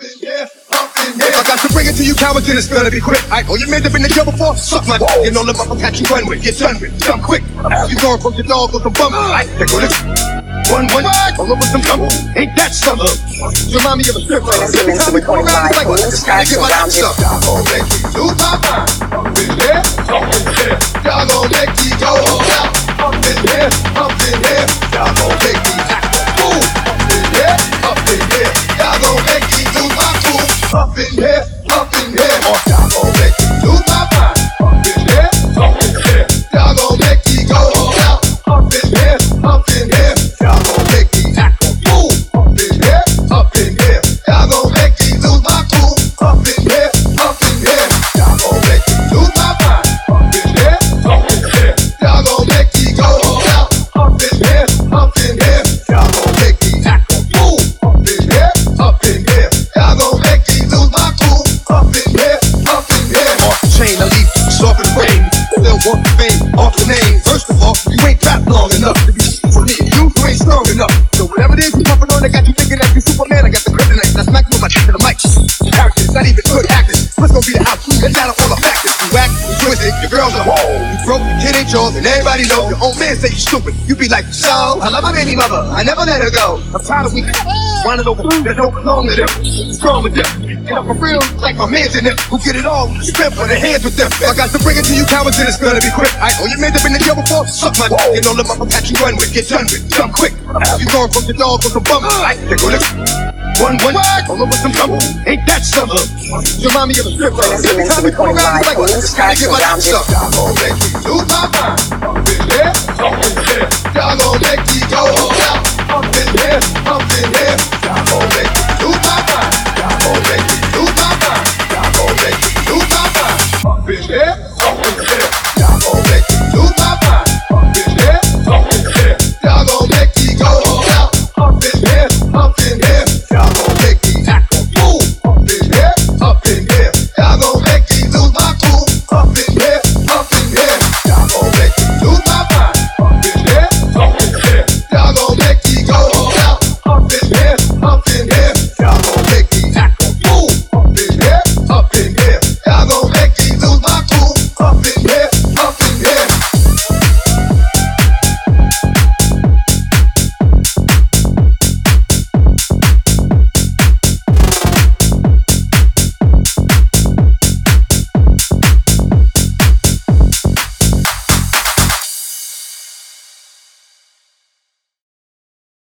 If I got to bring it to you cowards, then it's gonna be quick. I know oh, you made up in the jail before. Suck my dick. You know the mother catch you run with. Get done with. Jump quick. You going from your dog with some bum. I take on it. One, one, all over some trouble. Ain't that something? You remind me of a strip club. Every time we come around, it's like, well, this guy get my ass up. Y'all gon' make me lose my mind. Up in here, up in here. Y'all gon' make me go all out. Up in up in here. Want the fame off the name. First of all, you ain't trapped long enough to be for me. You, ain't strong enough. Broke, your kid ain't yours, and everybody know. Your own man say you stupid. You be like, so, I love my baby mother. I never let her go. I'm tired of we running over that don't belong to them. What's wrong with them? Get up for real, like my man's in them. Who get it all, spent for their hands with them. I got to bring it to you cowards, then it's gonna be quick. I know you made up in the jail before. Suck my dick, you know the catch you run with. Get done with, jump quick. You going from your dog with some bum. I take on it. One, one, all over some trouble. Ain't that something? You remind me of a strip club. Every time we come around, like, well, this guy get my ass up.